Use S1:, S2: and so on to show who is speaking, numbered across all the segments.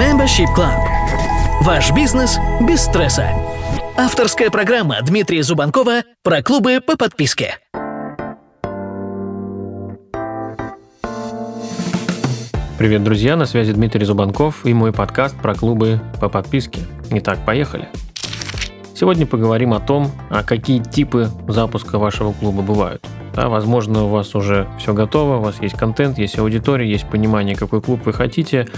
S1: Membership Club. Ваш бизнес без стресса. Авторская программа Дмитрия Зубанкова про клубы по подписке.
S2: Привет, друзья, на связи Дмитрий Зубанков и мой подкаст про клубы по подписке. Итак, поехали. Сегодня поговорим о том, а какие типы запуска вашего клуба бывают. Да, возможно, у вас уже все готово, у вас есть контент, есть аудитория, есть понимание, какой клуб вы хотите,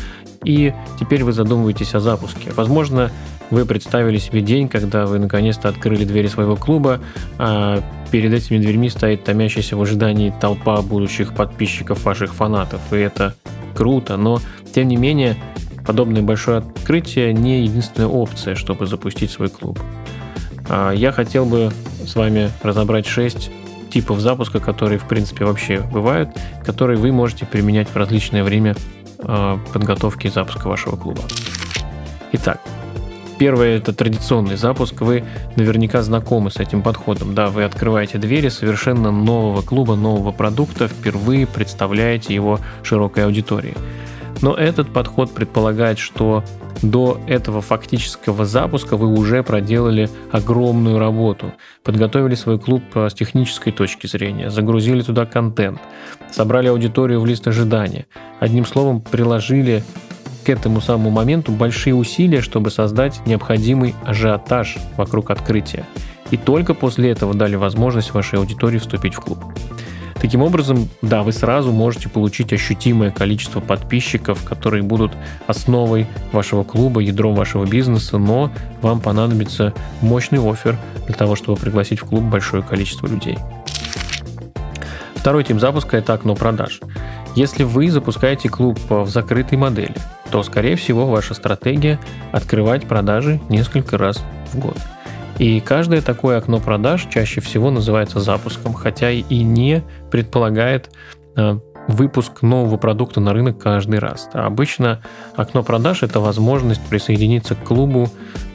S2: и теперь вы задумываетесь о запуске. Возможно, вы представили себе день, когда вы наконец-то открыли двери своего клуба, а перед этими дверьми стоит томящаяся в ожидании толпа будущих подписчиков ваших фанатов, и это круто, но тем не менее подобное большое открытие не единственная опция, чтобы запустить свой клуб. А я хотел бы с вами разобрать 6 типов запуска, которые в принципе вообще бывают, которые вы можете применять в различное время а, подготовки и запуска вашего клуба. Итак, Первое – это традиционный запуск. Вы наверняка знакомы с этим подходом. Да, вы открываете двери совершенно нового клуба, нового продукта, впервые представляете его широкой аудитории. Но этот подход предполагает, что до этого фактического запуска вы уже проделали огромную работу. Подготовили свой клуб э, с технической точки зрения, загрузили туда контент, собрали аудиторию в лист ожидания. Одним словом, приложили к этому самому моменту большие усилия, чтобы создать необходимый ажиотаж вокруг открытия. И только после этого дали возможность вашей аудитории вступить в клуб. Таким образом, да, вы сразу можете получить ощутимое количество подписчиков, которые будут основой вашего клуба, ядром вашего бизнеса, но вам понадобится мощный офер для того, чтобы пригласить в клуб большое количество людей. Второй тип запуска – это окно продаж. Если вы запускаете клуб в закрытой модели, то, скорее всего, ваша стратегия открывать продажи несколько раз в год. И каждое такое окно продаж чаще всего называется запуском, хотя и не предполагает э, выпуск нового продукта на рынок каждый раз. А обычно окно продаж – это возможность присоединиться к клубу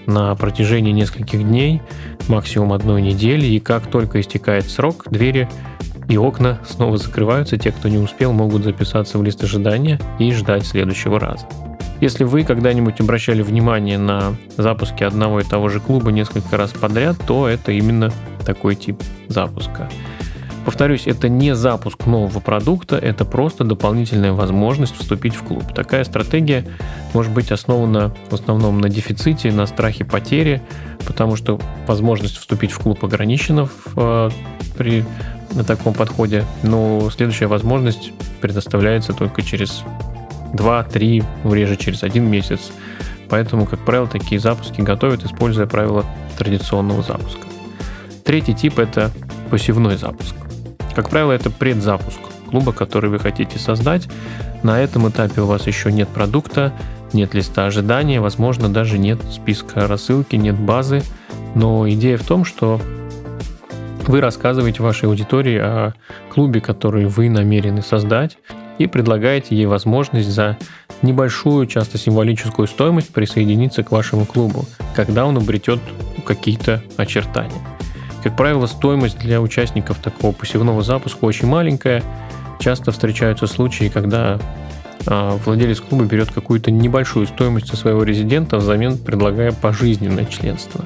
S2: на протяжении нескольких дней, максимум одной недели, и как только истекает срок, двери и окна снова закрываются, те, кто не успел, могут записаться в лист ожидания и ждать следующего раза. Если вы когда-нибудь обращали внимание на запуски одного и того же клуба несколько раз подряд, то это именно такой тип запуска. Повторюсь, это не запуск нового продукта, это просто дополнительная возможность вступить в клуб. Такая стратегия может быть основана в основном на дефиците, на страхе потери, потому что возможность вступить в клуб ограничена в, э, при на таком подходе, но следующая возможность предоставляется только через 2-3, реже через один месяц. Поэтому, как правило, такие запуски готовят, используя правила традиционного запуска. Третий тип – это посевной запуск. Как правило, это предзапуск клуба, который вы хотите создать. На этом этапе у вас еще нет продукта, нет листа ожидания, возможно, даже нет списка рассылки, нет базы. Но идея в том, что вы рассказываете вашей аудитории о клубе, который вы намерены создать, и предлагаете ей возможность за небольшую, часто символическую стоимость присоединиться к вашему клубу, когда он обретет какие-то очертания. Как правило, стоимость для участников такого посевного запуска очень маленькая. Часто встречаются случаи, когда а, владелец клуба берет какую-то небольшую стоимость со своего резидента, взамен предлагая пожизненное членство.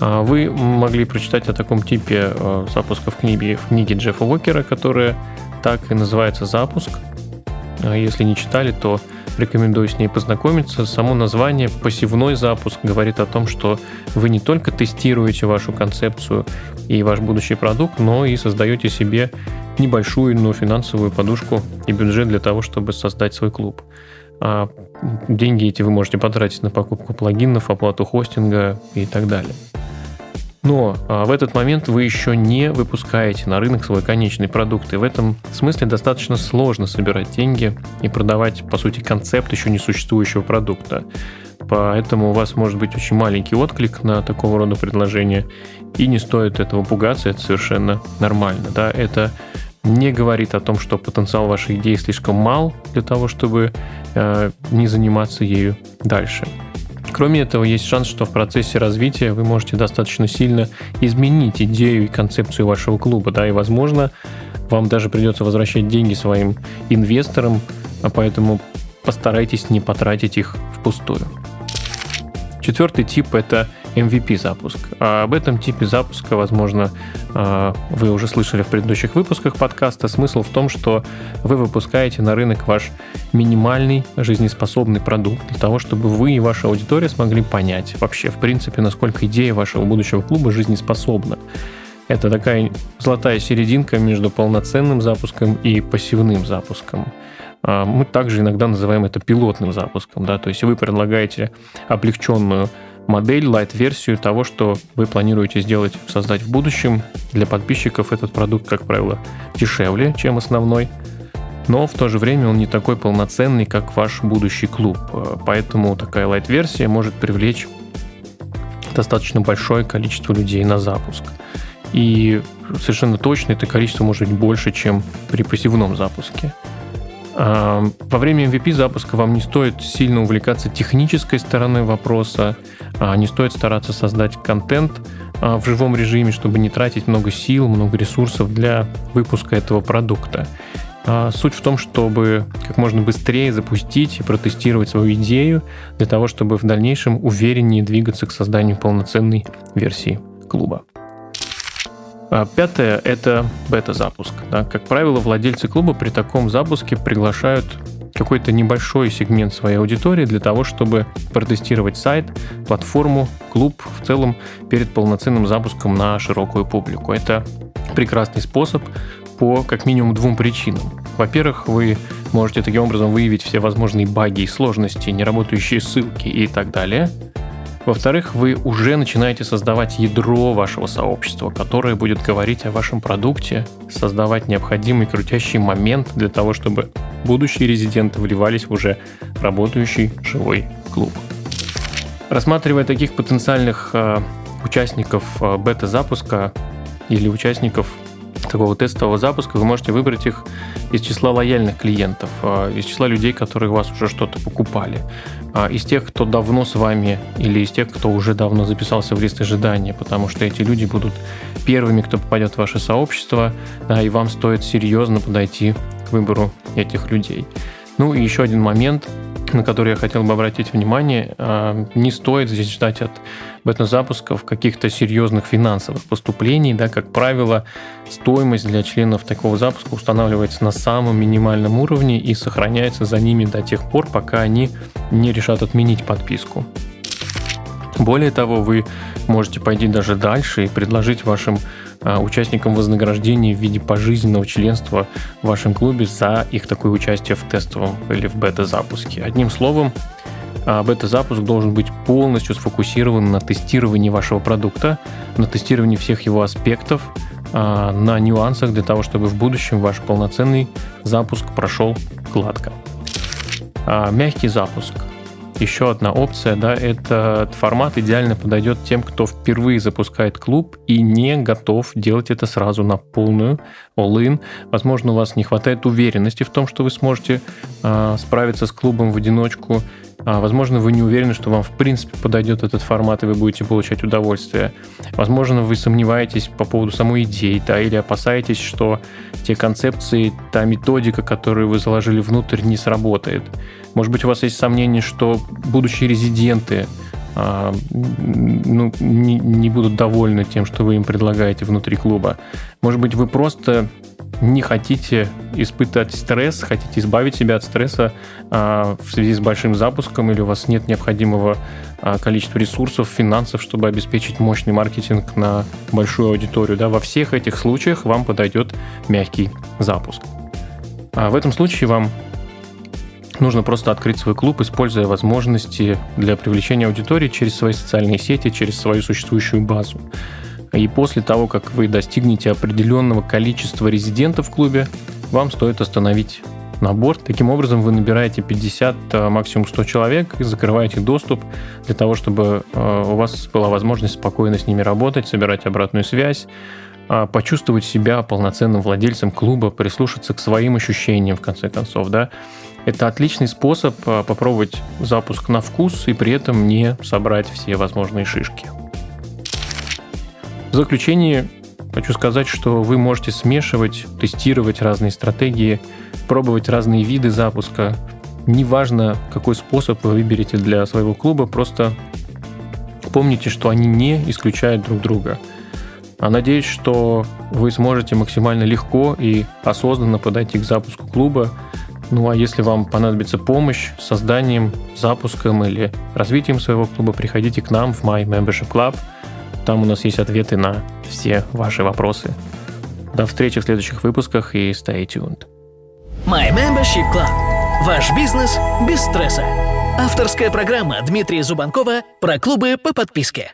S2: А вы могли прочитать о таком типе а, запуска в книге, в книге Джеффа Уокера, которая так и называется «Запуск». А если не читали, то рекомендую с ней познакомиться. Само название «Посевной запуск» говорит о том, что вы не только тестируете вашу концепцию и ваш будущий продукт, но и создаете себе небольшую, но финансовую подушку и бюджет для того, чтобы создать свой клуб. А деньги эти вы можете потратить на покупку плагинов, оплату хостинга и так далее. Но а, в этот момент вы еще не выпускаете на рынок свой конечный продукт. И в этом смысле достаточно сложно собирать деньги и продавать, по сути, концепт еще не существующего продукта. Поэтому у вас может быть очень маленький отклик на такого рода предложение. И не стоит этого пугаться, это совершенно нормально. Да? Это не говорит о том, что потенциал вашей идеи слишком мал для того, чтобы э, не заниматься ею дальше. Кроме этого, есть шанс, что в процессе развития вы можете достаточно сильно изменить идею и концепцию вашего клуба, да, и, возможно, вам даже придется возвращать деньги своим инвесторам, а поэтому постарайтесь не потратить их впустую. Четвертый тип – это MVP запуск. А об этом типе запуска, возможно, а, вы уже слышали в предыдущих выпусках подкаста. Смысл в том, что вы выпускаете на рынок ваш минимальный жизнеспособный продукт для того, чтобы вы и ваша аудитория смогли понять вообще, в принципе, насколько идея вашего будущего клуба жизнеспособна. Это такая золотая серединка между полноценным запуском и пассивным запуском. А, мы также иногда называем это пилотным запуском. Да? То есть вы предлагаете облегченную модель, лайт-версию того, что вы планируете сделать, создать в будущем. Для подписчиков этот продукт, как правило, дешевле, чем основной, но в то же время он не такой полноценный, как ваш будущий клуб. Поэтому такая лайт-версия может привлечь достаточно большое количество людей на запуск. И совершенно точно это количество может быть больше, чем при пассивном запуске. Во время MVP запуска вам не стоит сильно увлекаться технической стороной вопроса, а не стоит стараться создать контент а, в живом режиме, чтобы не тратить много сил, много ресурсов для выпуска этого продукта. А, суть в том, чтобы как можно быстрее запустить и протестировать свою идею для того, чтобы в дальнейшем увереннее двигаться к созданию полноценной версии клуба. Пятое – это бета-запуск. Да. Как правило, владельцы клуба при таком запуске приглашают какой-то небольшой сегмент своей аудитории для того, чтобы протестировать сайт, платформу, клуб в целом перед полноценным запуском на широкую публику. Это прекрасный способ по как минимум двум причинам. Во-первых, вы можете таким образом выявить все возможные баги и сложности, неработающие ссылки и так далее – во-вторых, вы уже начинаете создавать ядро вашего сообщества, которое будет говорить о вашем продукте, создавать необходимый крутящий момент для того, чтобы будущие резиденты вливались в уже работающий живой клуб. Рассматривая таких потенциальных э, участников э, бета-запуска или участников такого тестового запуска, вы можете выбрать их из числа лояльных клиентов, э, из числа людей, которые у вас уже что-то покупали. А, из тех, кто давно с вами, или из тех, кто уже давно записался в лист ожидания, потому что эти люди будут первыми, кто попадет в ваше сообщество, да, и вам стоит серьезно подойти к выбору этих людей. Ну и еще один момент – на который я хотел бы обратить внимание, а, не стоит здесь ждать от бета-запусков каких-то серьезных финансовых поступлений. Да, как правило, стоимость для членов такого запуска устанавливается на самом минимальном уровне и сохраняется за ними до тех пор, пока они не решат отменить подписку. Более того, вы можете пойти даже дальше и предложить вашим участникам вознаграждения в виде пожизненного членства в вашем клубе за их такое участие в тестовом или в бета-запуске. Одним словом, а, бета-запуск должен быть полностью сфокусирован на тестировании вашего продукта, на тестировании всех его аспектов, а, на нюансах для того, чтобы в будущем ваш полноценный запуск прошел гладко. Мягкий запуск – еще одна опция, да, этот формат идеально подойдет тем, кто впервые запускает клуб и не готов делать это сразу на полную all-in. Возможно, у вас не хватает уверенности в том, что вы сможете э, справиться с клубом в одиночку. А, возможно, вы не уверены, что вам в принципе подойдет этот формат, и вы будете получать удовольствие. Возможно, вы сомневаетесь по поводу самой идеи, да, или опасаетесь, что те концепции, та методика, которую вы заложили внутрь, не сработает. Может быть, у вас есть сомнение, что будущие резиденты а, ну, не, не будут довольны тем, что вы им предлагаете внутри клуба. Может быть, вы просто не хотите испытать стресс, хотите избавить себя от стресса а, в связи с большим запуском, или у вас нет необходимого а, количества ресурсов, финансов, чтобы обеспечить мощный маркетинг на большую аудиторию. Да? Во всех этих случаях вам подойдет мягкий запуск. А в этом случае вам Нужно просто открыть свой клуб, используя возможности для привлечения аудитории через свои социальные сети, через свою существующую базу. И после того, как вы достигнете определенного количества резидентов в клубе, вам стоит остановить набор. Таким образом, вы набираете 50, а, максимум 100 человек и закрываете доступ для того, чтобы а, у вас была возможность спокойно с ними работать, собирать обратную связь, а, почувствовать себя полноценным владельцем клуба, прислушаться к своим ощущениям, в конце концов, да, это отличный способ а, попробовать запуск на вкус и при этом не собрать все возможные шишки. В заключение хочу сказать, что вы можете смешивать, тестировать разные стратегии, пробовать разные виды запуска неважно, какой способ вы выберете для своего клуба, просто помните, что они не исключают друг друга. А надеюсь, что вы сможете максимально легко и осознанно подойти к запуску клуба. Ну а если вам понадобится помощь с созданием, запуском или развитием своего клуба, приходите к нам в My Membership Club. Там у нас есть ответы на все ваши вопросы. До встречи в следующих выпусках и stay tuned.
S1: My Membership Club. Ваш бизнес без стресса. Авторская программа Дмитрия Зубанкова про клубы по подписке.